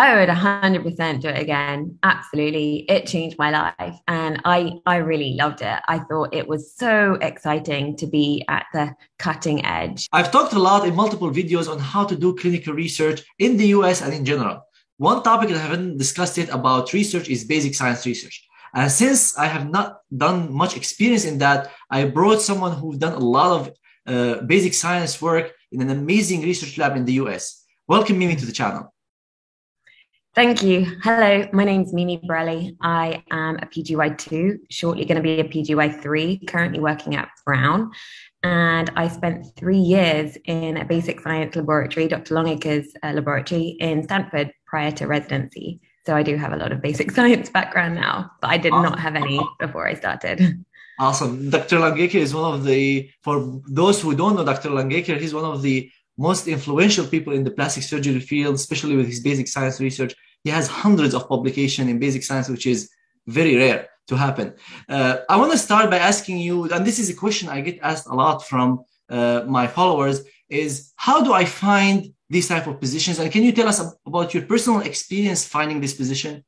I would 100% do it again. Absolutely. It changed my life and I I really loved it. I thought it was so exciting to be at the cutting edge. I've talked a lot in multiple videos on how to do clinical research in the US and in general. One topic that I haven't discussed yet about research is basic science research. And since I have not done much experience in that, I brought someone who's done a lot of uh, basic science work in an amazing research lab in the US. Welcome Mimi to the channel. Thank you. Hello, my name is Mimi Borrelli. I am a PGY2, shortly going to be a PGY3, currently working at Brown. And I spent three years in a basic science laboratory, Dr. Longaker's uh, laboratory in Stanford prior to residency. So I do have a lot of basic science background now, but I did awesome. not have any before I started. Awesome. Dr. Longaker is one of the, for those who don't know Dr. Longaker, he's one of the most influential people in the plastic surgery field, especially with his basic science research. He has hundreds of publications in basic science, which is very rare to happen. Uh, I want to start by asking you, and this is a question I get asked a lot from uh, my followers, is how do I find these type of positions? And can you tell us about your personal experience finding this position?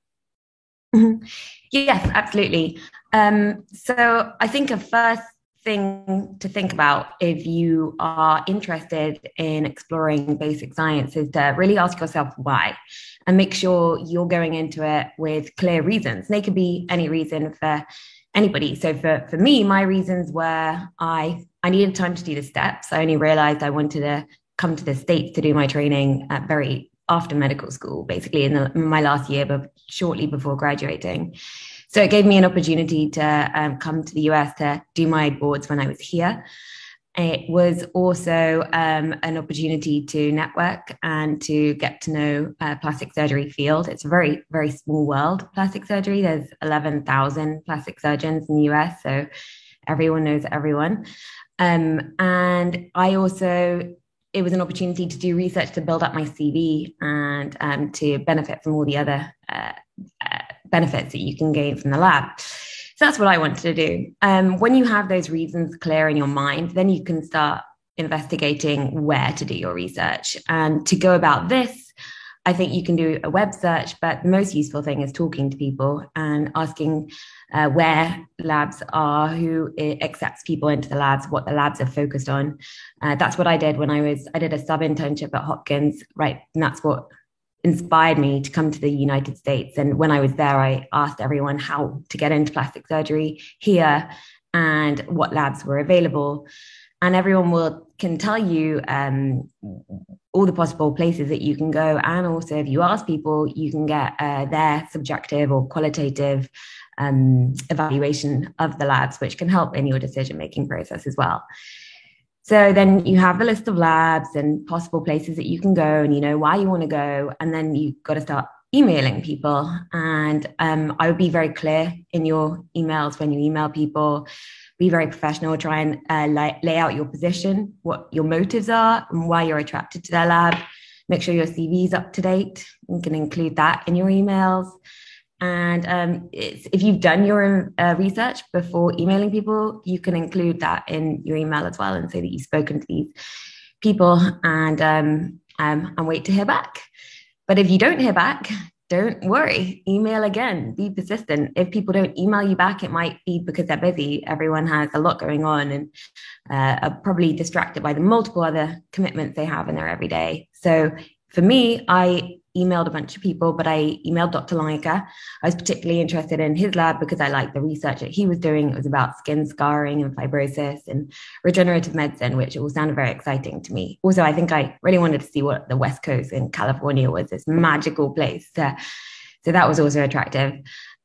Mm-hmm. Yes, absolutely. Um, so I think a first thing to think about if you are interested in exploring basic science is to really ask yourself why and make sure you're going into it with clear reasons. And they could be any reason for anybody. So for, for me, my reasons were I I needed time to do the steps. I only realized I wanted to come to the States to do my training at very after medical school, basically in, the, in my last year, but shortly before graduating. So it gave me an opportunity to um, come to the US to do my boards when I was here. It was also um, an opportunity to network and to get to know uh, plastic surgery field. It's a very, very small world, plastic surgery. There's 11,000 plastic surgeons in the US, so everyone knows everyone. Um, and I also, it was an opportunity to do research to build up my CV and um, to benefit from all the other uh, uh, benefits that you can gain from the lab. So that's what I wanted to do. Um, when you have those reasons clear in your mind, then you can start investigating where to do your research. And to go about this, I think you can do a web search, but the most useful thing is talking to people and asking uh, where labs are, who accepts people into the labs, what the labs are focused on. Uh, that's what I did when I was, I did a sub internship at Hopkins, right? And that's what inspired me to come to the United States. And when I was there, I asked everyone how to get into plastic surgery here and what labs were available. And everyone will can tell you um, all the possible places that you can go. And also, if you ask people, you can get uh, their subjective or qualitative um, evaluation of the labs, which can help in your decision making process as well. So then you have the list of labs and possible places that you can go and you know why you want to go. And then you've got to start emailing people. And um, I would be very clear in your emails when you email people, be very professional, try and uh, lay, lay out your position, what your motives are, and why you're attracted to their lab. Make sure your CV is up to date. You can include that in your emails. And um, if you've done your uh, research before emailing people, you can include that in your email as well and say that you've spoken to these people and um, um, and wait to hear back. But if you don't hear back, don't worry. Email again. Be persistent. If people don't email you back, it might be because they're busy. Everyone has a lot going on and uh, are probably distracted by the multiple other commitments they have in their everyday. So for me, I emailed a bunch of people, but I emailed Dr. Longaker. I was particularly interested in his lab because I liked the research that he was doing. It was about skin scarring and fibrosis and regenerative medicine, which all sounded very exciting to me. Also, I think I really wanted to see what the West Coast in California was this magical place. so that was also attractive.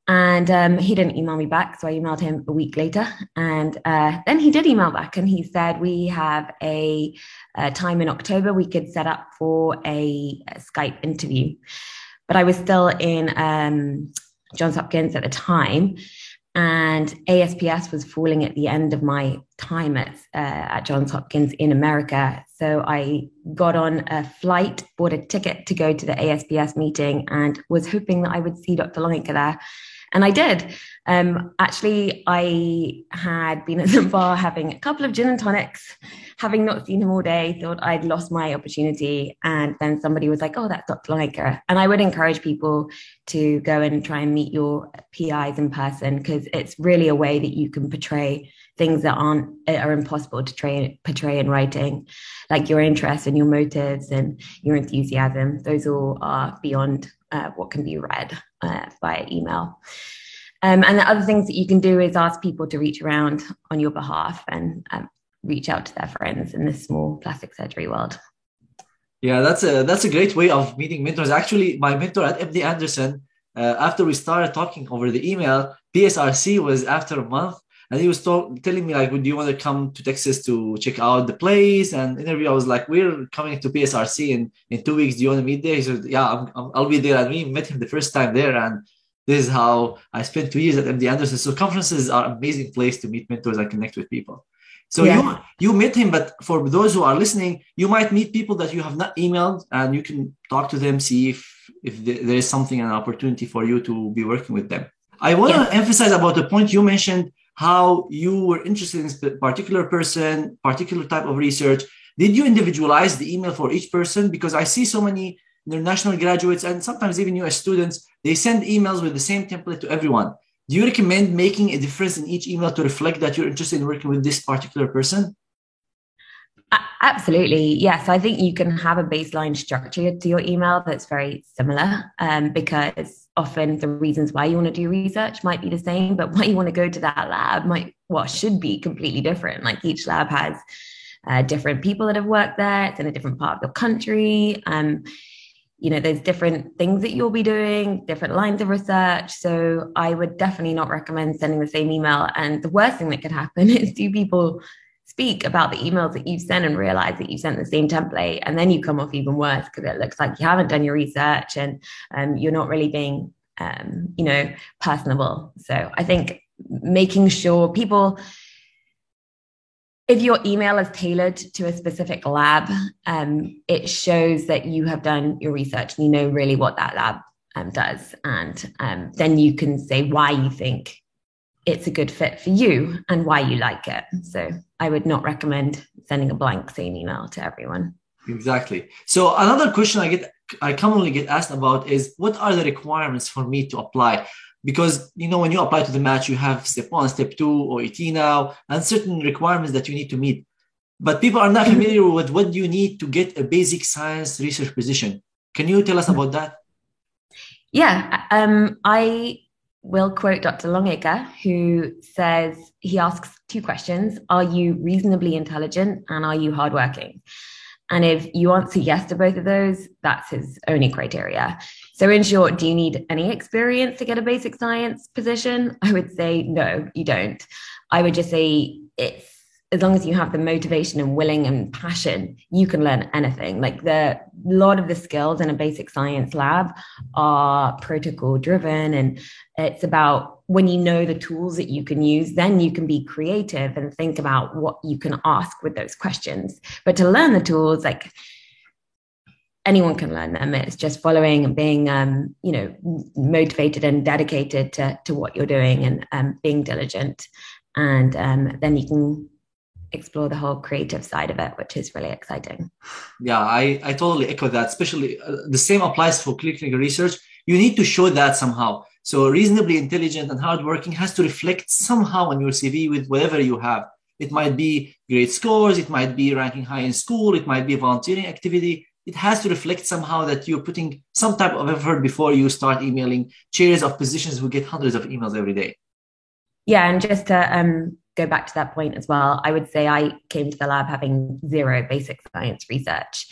And um, he didn't email me back. So I emailed him a week later. And uh, then he did email back and he said, We have a, a time in October we could set up for a, a Skype interview. But I was still in um, Johns Hopkins at the time. And ASPS was falling at the end of my time at, uh, at Johns Hopkins in America. So I got on a flight, bought a ticket to go to the ASPS meeting, and was hoping that I would see Dr. Longaker there And I did. Um, actually, I had been at the bar having a couple of gin and tonics, having not seen him all day, thought I'd lost my opportunity. And then somebody was like, oh, that's Dr. Longaker. And I would encourage people to go and try and meet your PIs in person because it's really a way that you can portray things that aren't are impossible to train, portray in writing, like your interests and your motives and your enthusiasm. Those all are beyond uh, what can be read uh, via email. Um, and the other things that you can do is ask people to reach around on your behalf and um, reach out to their friends in this small plastic surgery world. Yeah, that's a that's a great way of meeting mentors. Actually, my mentor at MD Anderson, uh, after we started talking over the email, PSRC was after a month and he was talk, telling me like, "Would you want to come to Texas to check out the place and interview?" I was like, "We're coming to PSRC in in two weeks. Do you want to meet there?" He said, "Yeah, i will be there." And we met him the first time there, and this is how I spent two years at MD Anderson. So conferences are amazing place to meet mentors and connect with people. So yeah. you you met him, but for those who are listening, you might meet people that you have not emailed, and you can talk to them, see if if there is something an opportunity for you to be working with them. I want to emphasize about the point you mentioned how you were interested in a particular person, particular type of research. Did you individualize the email for each person? Because I see so many international graduates and sometimes even US students, they send emails with the same template to everyone. Do you recommend making a difference in each email to reflect that you're interested in working with this particular person? Absolutely. Yes. I think you can have a baseline structure to your email that's very similar um, because often the reasons why you want to do research might be the same, but why you want to go to that lab might, what well, should be completely different. Like each lab has uh, different people that have worked there, it's in a different part of the country. Um, you know, there's different things that you'll be doing, different lines of research. So I would definitely not recommend sending the same email. And the worst thing that could happen is two people speak about the emails that you've sent and realize that you've sent the same template and then you come off even worse because it looks like you haven't done your research and um, you're not really being um, you know personable. So i think making sure people if your email is tailored to a specific lab um, it shows that you have done your research and you know really what that lab um, does. And um, then you can say why you think it's a good fit for you and why you like it. So I would not recommend sending a blank same email to everyone. Exactly. So another question I get I commonly get asked about is what are the requirements for me to apply? Because you know when you apply to the match, you have step one, step two, OET now, and certain requirements that you need to meet. But people are not familiar with what you need to get a basic science research position. Can you tell us about that? Yeah, um, I will quote Dr. Longaker, who says he asks two questions Are you reasonably intelligent and are you hardworking? And if you answer yes to both of those, that's his only criteria. So, in short, do you need any experience to get a basic science position? I would say no, you don't. I would just say it's as long as you have the motivation and willing and passion, you can learn anything. Like the lot of the skills in a basic science lab are protocol driven, and it's about when you know the tools that you can use, then you can be creative and think about what you can ask with those questions. But to learn the tools, like anyone can learn them. It's just following and being, um, you know, motivated and dedicated to to what you're doing and um, being diligent, and um, then you can explore the whole creative side of it, which is really exciting. Yeah, I, I totally echo that. Especially uh, the same applies for clinical research. You need to show that somehow. So reasonably intelligent and hardworking has to reflect somehow on your CV with whatever you have. It might be great scores, it might be ranking high in school, it might be volunteering activity. It has to reflect somehow that you're putting some type of effort before you start emailing chairs of positions who get hundreds of emails every day. Yeah, and just to um, go back to that point as well, I would say I came to the lab having zero basic science research.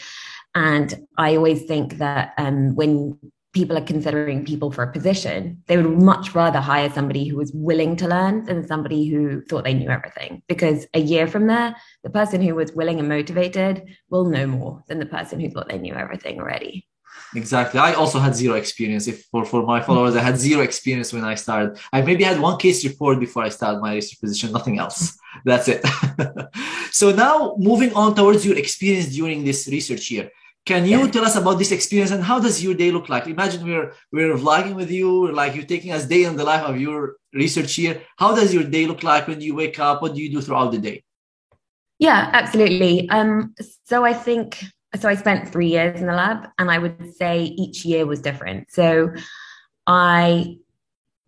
And I always think that um, when people are considering people for a position, they would much rather hire somebody who was willing to learn than somebody who thought they knew everything. Because a year from there, the person who was willing and motivated will know more than the person who thought they knew everything already. Exactly. I also had zero experience. If for, for my followers, I had zero experience when I started. I maybe had one case report before I started my research position, nothing else. That's it. so now moving on towards your experience during this research year. Can you tell us about this experience and how does your day look like? Imagine we're we're vlogging with you, like you're taking us day in the life of your research year. How does your day look like when you wake up? What do you do throughout the day? Yeah, absolutely. Um, so I think so. I spent three years in the lab, and I would say each year was different. So I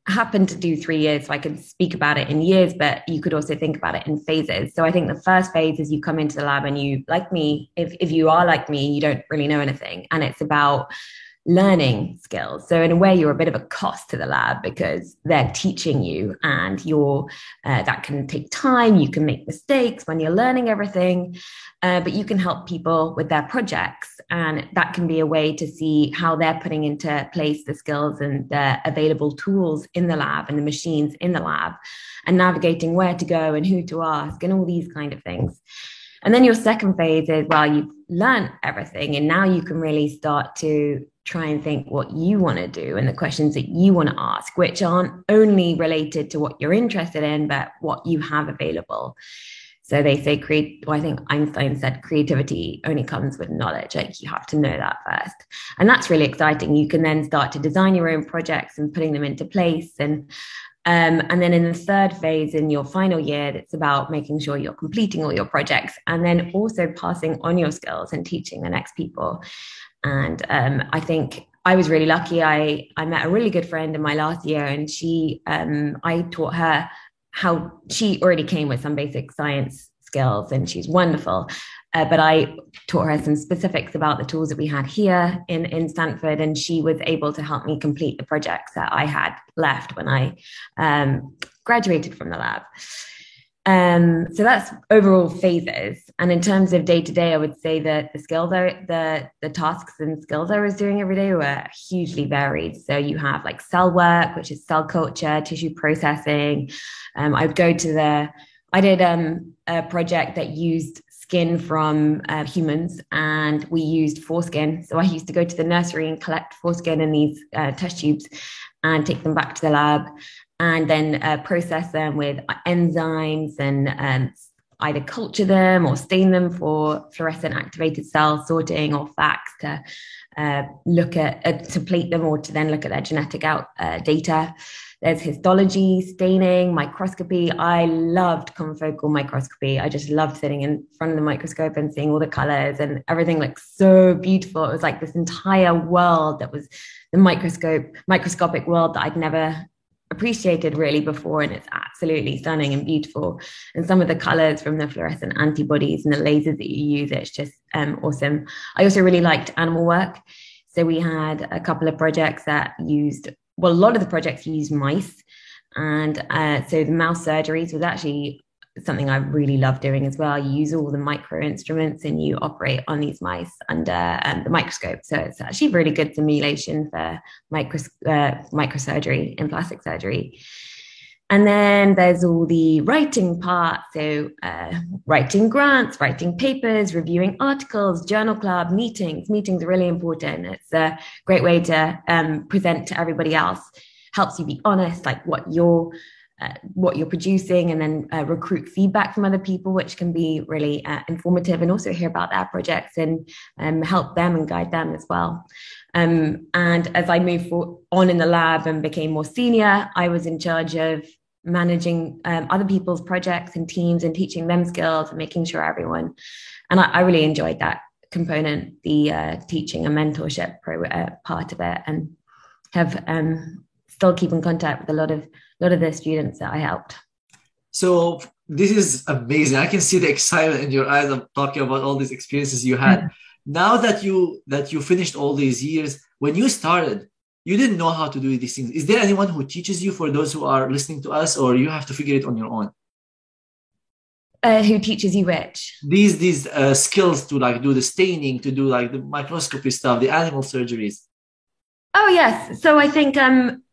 happened to do three years, so I can speak about it in years, but you could also think about it in phases. So I think the first phase is you come into the lab and you, like me, if, if you are like me, you don't really know anything. And it's about learning skills. So in a way, you're a bit of a cost to the lab because they're teaching you, and you're uh, that can take time. You can make mistakes when you're learning everything, uh, but you can help people with their projects, and that can be a way to see how they're putting into place the skills and the available tools in the lab and the machines in the lab, and navigating where to go and who to ask and all these kind of things. And then your second phase is well, you've learned everything, and now you can really start to try and think what you want to do and the questions that you want to ask, which aren't only related to what you're interested in, but what you have available. So they say create. Well, I think Einstein said creativity only comes with knowledge. Like you have to know that first, and that's really exciting. You can then start to design your own projects and putting them into place. And um, and then in the third phase, in your final year, it's about making sure you're completing all your projects, and then also passing on your skills and teaching the next people. And um, I think I was really lucky. I I met a really good friend in my last year, and she um, I taught her how she already came with some basic science skills, and she's wonderful. Uh, but I taught her some specifics about the tools that we had here in, in Stanford, and she was able to help me complete the projects that I had left when I um, graduated from the lab. Um, so that's overall phases. And in terms of day to day, I would say that the skills the the tasks and skills I was doing every day were hugely varied. So you have like cell work, which is cell culture, tissue processing. Um, I would go to the I did um, a project that used skin from uh, humans and we used foreskin. So I used to go to the nursery and collect foreskin in these uh, test tubes and take them back to the lab and then uh, process them with enzymes and um, either culture them or stain them for fluorescent activated cell sorting or FACS to uh, look at uh, to plate them or to then look at their genetic out uh, data. There's histology, staining, microscopy. I loved confocal microscopy. I just loved sitting in front of the microscope and seeing all the colors and everything looked so beautiful. It was like this entire world that was the microscope, microscopic world that I'd never appreciated really before and it's absolutely stunning and beautiful. And some of the colors from the fluorescent antibodies and the lasers that you use it's just um, awesome. I also really liked animal work. So we had a couple of projects that used well a lot of the projects used mice. And uh, so the mouse surgeries was actually something I really love doing as well. You use all the micro instruments and you operate on these mice under um, the microscope. So it's actually really good simulation for micro, uh, microsurgery and plastic surgery. And then there's all the writing part. So, uh, writing grants, writing papers, reviewing articles, journal club, meetings. Meetings are really important. It's a great way to um, present to everybody else, helps you be honest, like what your uh, what you're producing and then uh, recruit feedback from other people, which can be really uh, informative and also hear about their projects and um, help them and guide them as well. Um, and as I moved for, on in the lab and became more senior, I was in charge of managing um, other people's projects and teams and teaching them skills and making sure everyone. And I, I really enjoyed that component, the uh, teaching and mentorship pro, uh, part of it, and have um, still keep in contact with a lot of lot of the students that I helped. So this is amazing. I can see the excitement in your eyes of talking about all these experiences you had. Mm-hmm. Now that you that you finished all these years, when you started, you didn't know how to do these things. Is there anyone who teaches you for those who are listening to us, or you have to figure it on your own? Uh, who teaches you which these these uh, skills to like do the staining to do like the microscopy stuff the animal surgeries oh yes so i think um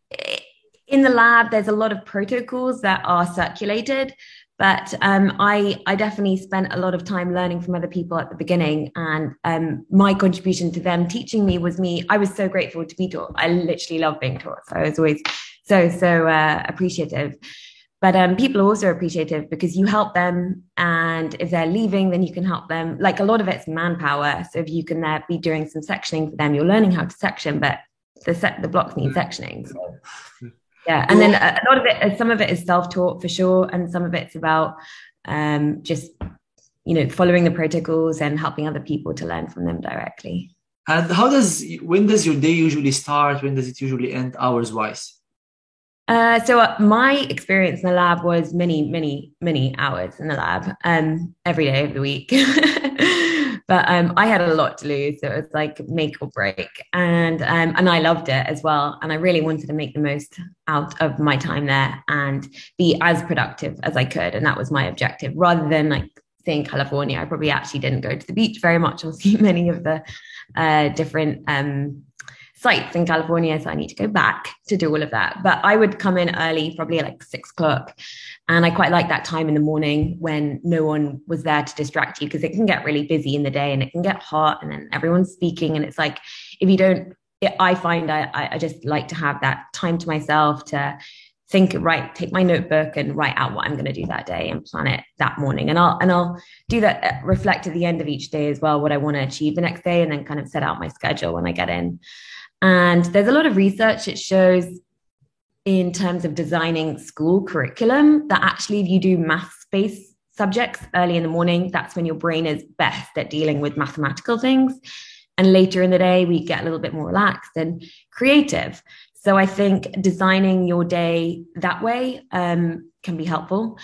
in the lab, there's a lot of protocols that are circulated, but um, I, I definitely spent a lot of time learning from other people at the beginning. And um, my contribution to them teaching me was me. I was so grateful to be taught. I literally love being taught. So I was always so, so uh, appreciative. but um, people are also appreciative because you help them and if they're leaving then you can help them like a lot of it's manpower so if you can there be doing some sectioning for them you're learning how to section but the set the blocks need sectioning so, yeah and then a, lot of it some of it is self-taught for sure and some of it's about um, just you know following the protocols and helping other people to learn from them directly. And how does when does your day usually start? When does it usually end hours wise uh, so uh, my experience in the lab was many, many, many hours in the lab, um, every day of the week. but um, I had a lot to lose, so it was like make or break, and um, and I loved it as well, and I really wanted to make the most out of my time there and be as productive as I could, and that was my objective, rather than like in California, I probably actually didn't go to the beach very much. Or see many of the uh, different um, sites in California. So I need to go back to do all of that. But I would come in early, probably like six o'clock. And I quite like that time in the morning when no one was there to distract you because it can get really busy in the day and it can get hot and then everyone's speaking. And it's like, if you don't, I find I, I just like to have that time to myself to think right take my notebook and write out what i'm going to do that day and plan it that morning and i'll and i'll do that uh, reflect at the end of each day as well what i want to achieve the next day and then kind of set out my schedule when i get in and there's a lot of research that shows in terms of designing school curriculum that actually, if you do math based subjects early in the morning, that's when your brain is best at dealing with mathematical things. And later in the day, we get a little bit more relaxed and creative. So I think designing your day that way um, can be helpful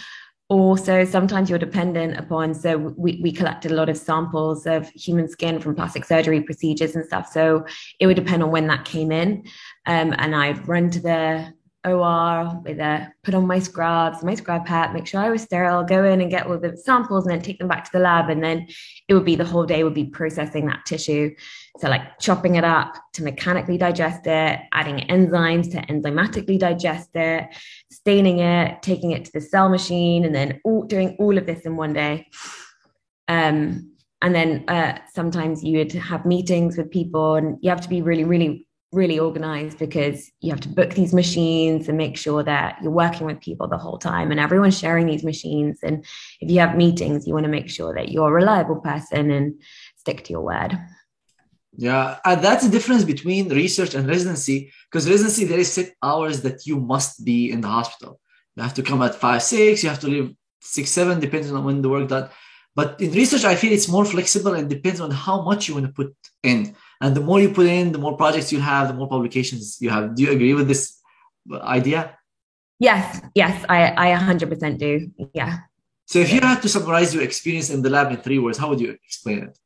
also sometimes you're dependent upon so we, we collected a lot of samples of human skin from plastic surgery procedures and stuff. So it would depend on when that came in. Um, and i'd run to the OR with a put on my scrubs, my scrub hat, make sure I was sterile, go in and get all the samples and then take them back to the lab. And then it would be the whole day would be processing that tissue. So like chopping it up to mechanically digest it, adding enzymes to enzymatically digest it, staining it, taking it to the cell machine, and then all, doing all of this in one day. Um, and then uh, sometimes you would have meetings with people and you have to be really, really really organized because you have to book these machines and make sure that you're working with people the whole time and everyone's sharing these machines. And if you have meetings you want to make sure that you're a reliable person and stick to your word. Yeah uh, that's the difference between research and residency because residency there is set hours that you must be in the hospital. You have to come at five six you have to leave six seven depending on when the work done. But in research i feel it's more flexible and depends on how much you want to put in and the more you put in the more projects you have the more publications you have. Do you agree with this idea? Yes yes i i 100% do. Yeah. So if you had to summarize your experience in the lab in three words how would you explain it?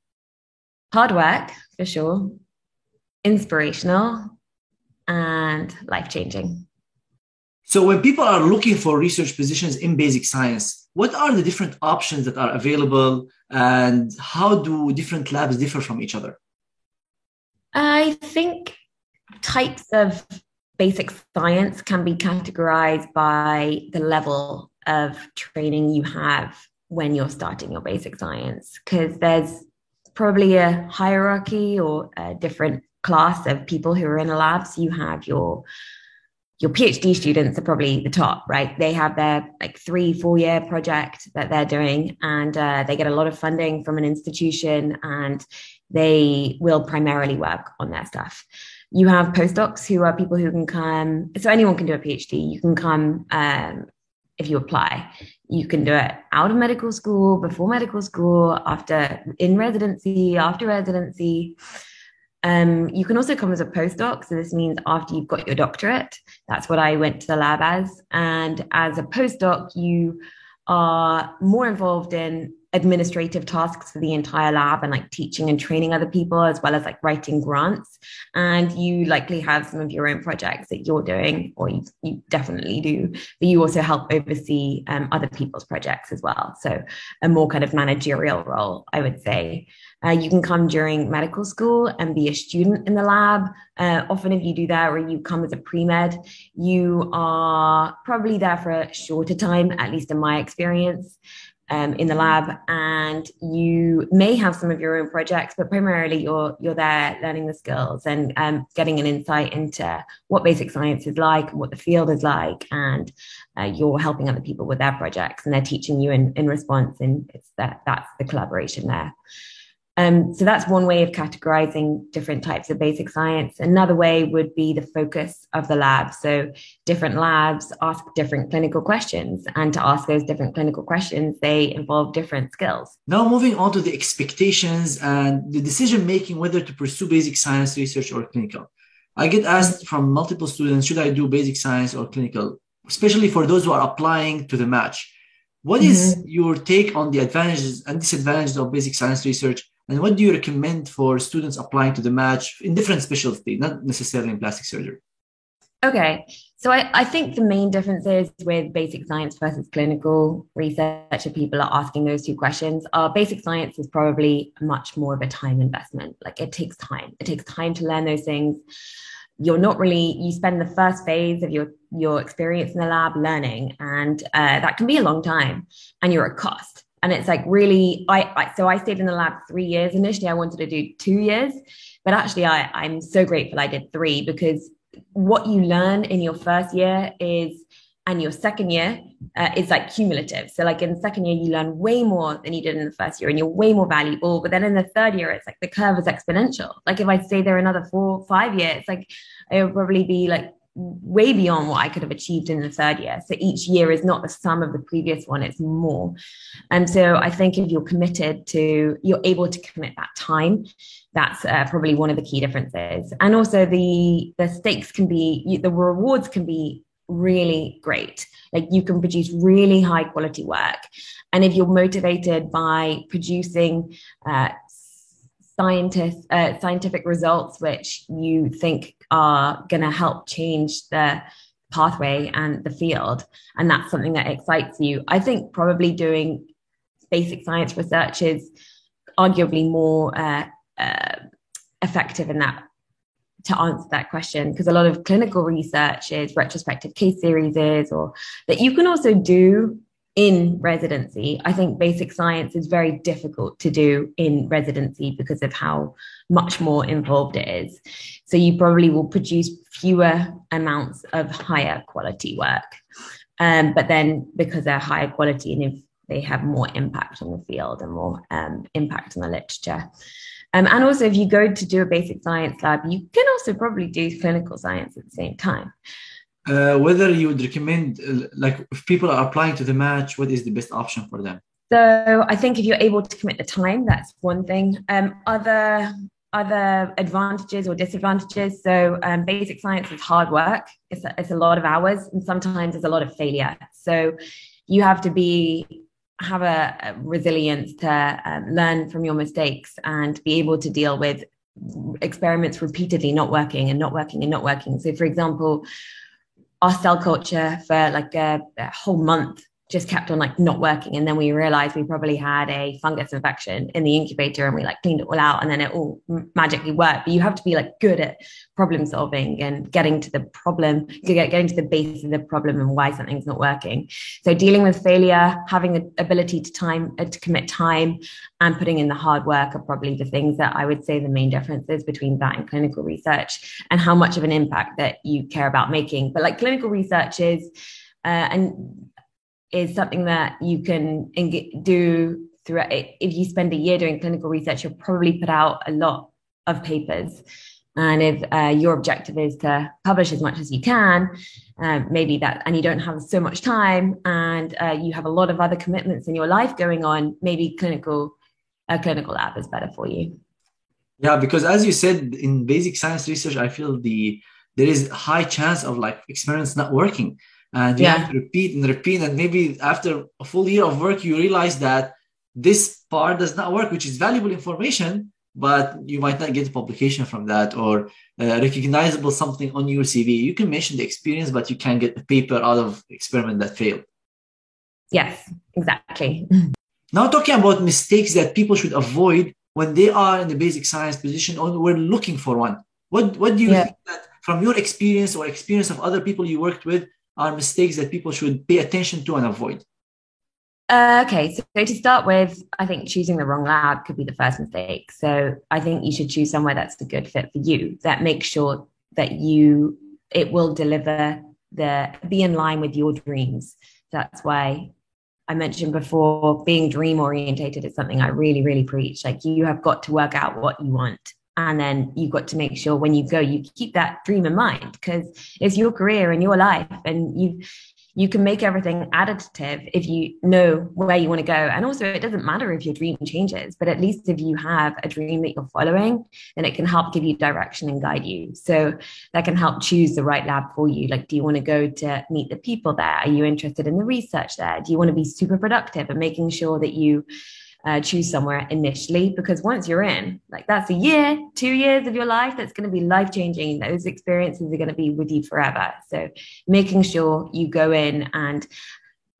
Hard work for sure. Inspirational and life changing so when people are looking for research positions in basic science what are the different options that are available and how do different labs differ from each other I think types of basic science can be categorized by the level of training you have when you're starting your basic science, because there's probably a hierarchy or a different class of people who are in the labs. You have your your PhD students are probably the top, right? They have their like three, four year project that they're doing, and uh, they get a lot of funding from an institution, and they will primarily work on their stuff. You have postdocs who are people who can come, so anyone can do a PhD. You can come um, if you apply. You can do it out of medical school, before medical school, after in residency, after residency. Um, you can also come as a postdoc. So this means after you've got your doctorate. That's what I went to the lab as. And as a postdoc, you are more involved in administrative tasks for the entire lab and like teaching and training other people as well as like writing grants. And you likely have some of your own projects that you're doing or you, you definitely do but you also help oversee um, other people's projects as well. So a more kind of managerial role i would say. Uh, you can come during medical school and be a student in the lab. Uh, often if you do that or you come as a pre-med you are probably there for a shorter time at least in my experience um, in the lab and you may have some of your own projects but primarily you're you're there learning the skills and um, getting an insight into what basic science is like what the field is like and uh, you're helping other people with their projects and they're teaching you in, in response and it's that that's the collaboration there um, so that's one way of categorizing different types of basic science. Another way would be the focus of the lab. So different labs ask different clinical questions, and to ask those different clinical questions, they involve different skills. Now, moving on to the expectations and the decision making whether to pursue basic science research or clinical. I get asked from multiple students, should I do basic science or clinical, especially for those who are applying to the match. What mm-hmm. is your take on the advantages and disadvantages of basic science research and what do you recommend for students applying to the match in different specialties, not necessarily in plastic surgery? Okay. So I, I think the main difference is with basic science versus clinical research, if people are asking those two questions, our basic science is probably much more of a time investment. Like it takes time. It takes time to learn those things. You're not really, you spend the first phase of your your experience in the lab learning, and uh, that can be a long time, and you're at cost and it's like really I, I, so i stayed in the lab three years. Initially i wanted to do two years but actually I, i'm so grateful i did three because what you learn in your first year is and your second year uh, is like cumulative. So like in the second year you learn way more than you did in the first year and you're way more valuable. But then in the third year it's like the curve is exponential. Like if i stay there another four five years like it would probably be like way beyond what I could have achieved in the third year. So each year is not the sum of the previous one, it's more. And so I think if you're committed to, you're able to commit that time. That's uh, probably one of the key differences. And also the the stakes can be, the rewards can be really great. Like you can produce really high quality work. And if you're motivated by producing uh, uh, scientific results which you think are going to help change the pathway and the field, and that's something that excites you. I think probably doing basic science research is arguably more uh, uh, effective in that to answer that question because a lot of clinical research is retrospective case series or that you can also do in residency. I think basic science is very difficult to do in residency because of how much more involved it is. So you probably will produce fewer amounts of higher quality work. Um, but then because they're higher quality and if they have more impact on the field and more um, impact on the literature. Um, and also, if you go to do a basic science lab, you can also probably do clinical science at the same time uh, whether you would recommend, uh, like, if people are applying to the match, what is the best option for them? So I think if you're able to commit the time, that's one thing. Um, other other advantages or disadvantages. So um, basic science is hard work. It's a, it's a lot of hours, and sometimes there's a lot of failure. So you have to be have a, a resilience to um, learn from your mistakes and be able to deal with experiments repeatedly not working and not working and not working. So, for example, our cell culture for like a, a whole month just kept on like not working. And then we realized we probably had a fungus infection in the incubator and we like cleaned it all out and then it all magically worked. But you have to be like good at problem solving and getting to the problem, getting to the base of the problem and why something's not working. So dealing with failure, having the ability to time, uh, to commit time and putting in the hard work are probably the things that I would say the main differences between that and clinical research and how much of an impact that you care about making. But like clinical research is, uh, and is something that you can do throughout. If you spend a year doing clinical research, you'll probably put out a lot of papers. And if uh, your objective is to publish as much as you can, uh, maybe that, and you don't have so much time, and uh, you have a lot of other commitments in your life going on, maybe clinical, a clinical lab is better for you. Yeah, because as you said in basic science research, I feel the there is high chance of like experiments not working and you yeah. have to repeat and repeat. And maybe after a full year of work you realize that this part does not work which is valuable information but you might not get a publication from that or uh, recognizable something on your cv you can mention the experience but you can't get a paper out of experiment that failed. Yes exactly. Now talking about mistakes that people should avoid when they are in the basic science position or we're looking for one. What, what do you yeah. think that from your experience or experience of other people you worked with are mistakes that people should pay attention to and avoid? Uh, okay, so, to start with, I think choosing the wrong lab could be the first mistake. So I think you should choose somewhere that's a good fit for you. That makes sure that you it will deliver the be in line with your dreams. That's why I mentioned before being dream orientated is something I really, really preach. Like you have got to work out what you want. And then you've got to make sure when you go, you keep that dream in mind because it's your career and your life. And you you can make everything additive if you know where you want to go. And also, it doesn't matter if your dream changes, but at least if you have a dream that you're following, then it can help give you direction and guide you. So that can help choose the right lab for you. Like, do you want to go to meet the people there? Are you interested in the research there? Do you want to be super productive and making sure that you uh, choose somewhere initially because once you're in, like that's a year, two years of your life that's going to be life changing. Those experiences are going to be with you forever. So making sure you go in and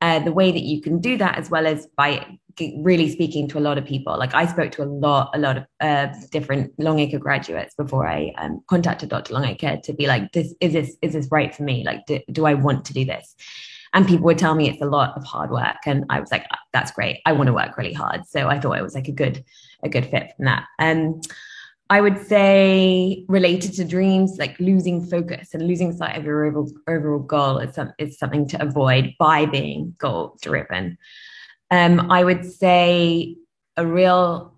uh, the way that you can do that as well as by really speaking to a lot of people. Like I spoke to a lot, a lot of uh, different Longaker graduates before I um, contacted Dr. Longaker to be like, this is this is this right for me? Like, do, do I want to do this? And people would tell me it's a lot of hard work. And i was like that's great. I want to work really hard. So i thought it was like a good a good fit from that. Um I would say related to dreams, like losing focus and losing sight of your overall, overall goal is, some, is something to avoid by being goal driven. Um, I would say a real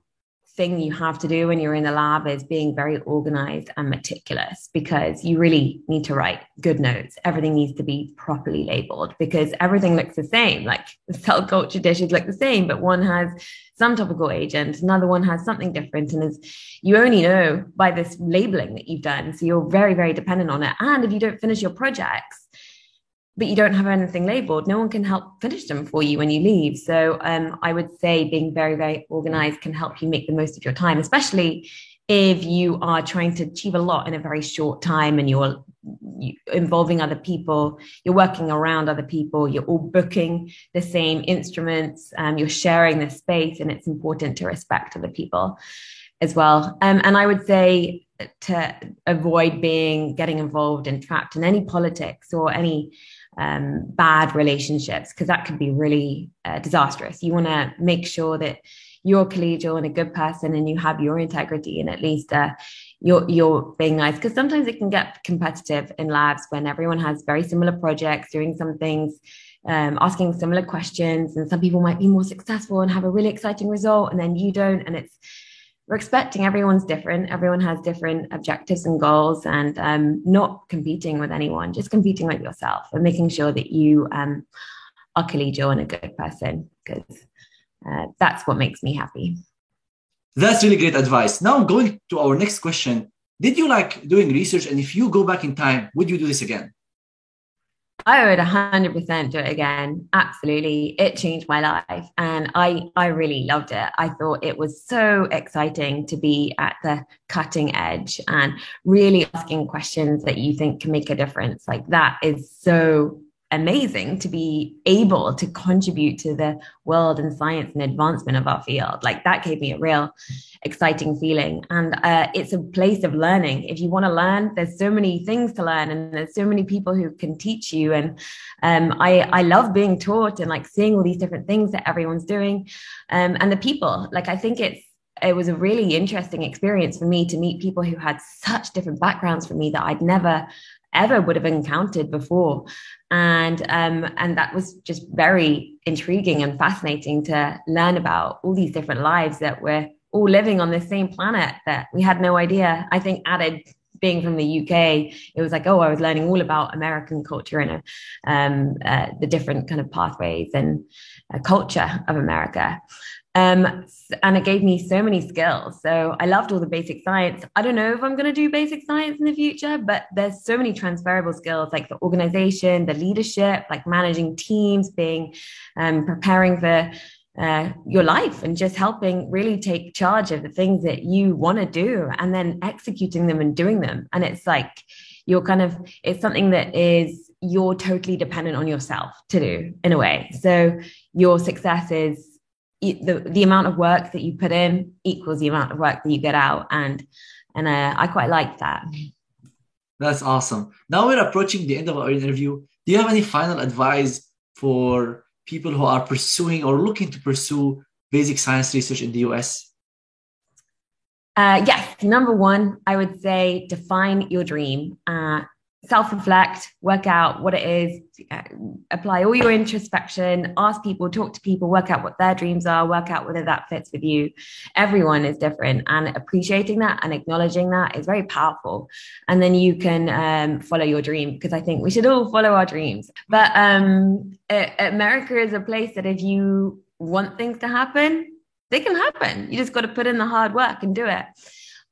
thing you have to do when you're in the lab is being very organized and meticulous because you really need to write good notes. Everything needs to be properly labeled because everything looks the same. Like the cell culture dishes look the same, but one has some topical agent, another one has something different. And as you only know by this labeling that you've done. So you're very, very dependent on it. And if you don't finish your projects, but you don't have anything labeled, no one can help finish them for you when you leave. So um, I would say being very, very organized can help you make the most of your time, especially if you are trying to achieve a lot in a very short time and you're involving other people, you're working around other people, you're all booking the same instruments, um, you're sharing the space, and it's important to respect other people as well. Um, and I would say to avoid being getting involved and trapped in any politics or any um, bad relationships because that could be really uh, disastrous. You want to make sure that you're collegial and a good person and you have your integrity and at least uh, you're, you're being nice because sometimes it can get competitive in labs when everyone has very similar projects doing some things um, asking similar questions and some people might be more successful and have a really exciting result and then you don't and it's we're expecting everyone's different. Everyone has different objectives and goals, and um, not competing with anyone, just competing with yourself and making sure that you um, are collegial and a good person because uh, that's what makes me happy. That's really great advice. Now, going to our next question Did you like doing research? And if you go back in time, would you do this again? I would 100% do it again. Absolutely. It changed my life and I I really loved it. I thought it was so exciting to be at the cutting edge and really asking questions that you think can make a difference. Like that is so amazing to be able to contribute to the world and science and advancement of our field. Like that gave me a real exciting feeling. And uh, it's a place of learning. If you want to learn, there's so many things to learn, and there's so many people who can teach you. And um, I I love being taught and like seeing all these different things that everyone's doing, um, and the people. Like I think it's it was a really interesting experience for me to meet people who had such different backgrounds from me that I'd never ever would have encountered before and um, and that was just very intriguing and fascinating to learn about all these different lives that we're all living on the same planet that we had no idea i think added being from the uk it was like oh i was learning all about american culture and um, uh, the different kind of pathways and uh, culture of america um, and it gave me so many skills. So I loved all the basic science. I don't know if I'm going to do basic science in the future, but there's so many transferable skills like the organization, the leadership, like managing teams, being um, preparing for uh, your life and just helping really take charge of the things that you want to do and then executing them and doing them. And it's like you're kind of, it's something that is you're totally dependent on yourself to do in a way. So your success is the the amount of work that you put in equals the amount of work that you get out and and uh, i quite like that that's awesome now we're approaching the end of our interview do you have any final advice for people who are pursuing or looking to pursue basic science research in the US? Uh, yes, number one, I would say define your dream. Uh, self reflect, work out what it is, uh, apply all your introspection, ask people, talk to people, work out what their dreams are, work out whether that fits with you. Everyone is different, and appreciating that and acknowledging that is very powerful. And then you can um, follow your dream because I think we should all follow our dreams. But um, America is a place that if you want things to happen, they can happen. You just got to put in the hard work and do it.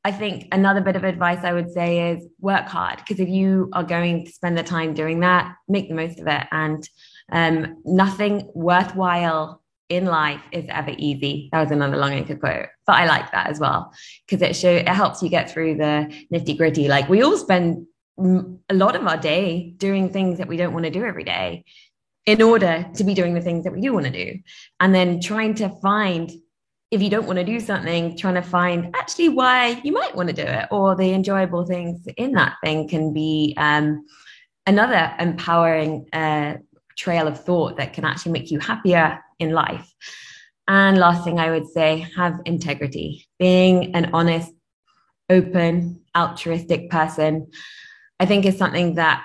I think another bit of advice I would say is work hard because if you are going to spend the time doing that, make the most of it. And um, nothing worthwhile in life is ever easy. That was another Longaker quote, but I like that as well because it show it helps you get through the nitty gritty. Like we all spend a lot of our day doing things that we don't want to do every day in order to be doing the things that we do want to do, and then trying to find if you don't want to do something, trying to find actually why you might want to do it or the enjoyable things in that thing can be um, another empowering uh, trail of thought that can actually make you happier in life. And last thing I would say, have integrity, being an honest, open, altruistic person. I think is something that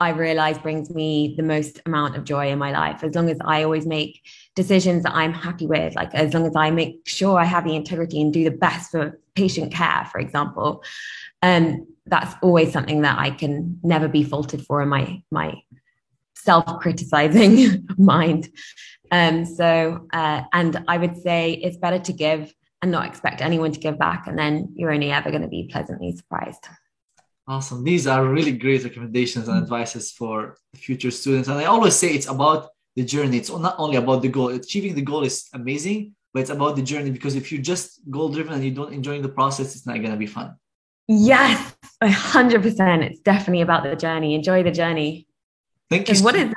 I realize brings me the most amount of joy in my life. As long as I always make decisions that I'm happy with, like as long as I make sure I have the integrity and do the best for patient care, for example, um, that's always something that I can never be faulted for in my my self-criticizing mind. Um, so, uh, and I would say it's better to give and not expect anyone to give back, and then you're only ever going to be pleasantly surprised. Awesome. These are really great recommendations and advices for future students. And I always say it's about the journey. It's not only about the goal. Achieving the goal is amazing, but it's about the journey because if you're just goal driven and you don't enjoy the process, it's not going to be fun. Yes, a hundred percent. It's definitely about the journey. Enjoy the journey. Thank you. What so, is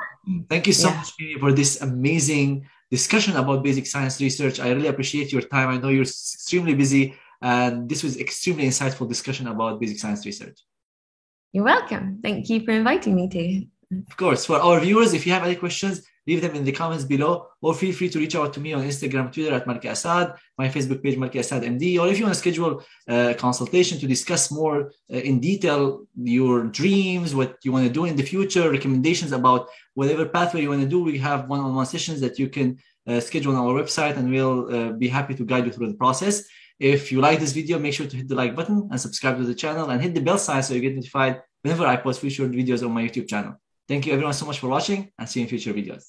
Thank you so yeah. much for this amazing discussion about basic science research. I really appreciate your time. I know you're extremely busy, and this was extremely insightful discussion about basic science research. You're welcome. Thank you for inviting me to. Of course. For our viewers, if you have any questions, leave them in the comments below or feel free to reach out to me on Instagram, Twitter at Malke Asaad, my Facebook page, Malke Asaad MD, or if you want to schedule a consultation to discuss more uh, in detail your dreams, what you want to do in the future, recommendations about whatever pathway you want to do, we have one-on-one sessions that you can uh, schedule on our website and we'll uh, be happy to guide you through the process. If you like this video, make sure to hit the like button and subscribe to the channel and hit the bell sign so you get notified whenever I post future videos on my YouTube channel. Thank you everyone so much for watching and see you in future videos.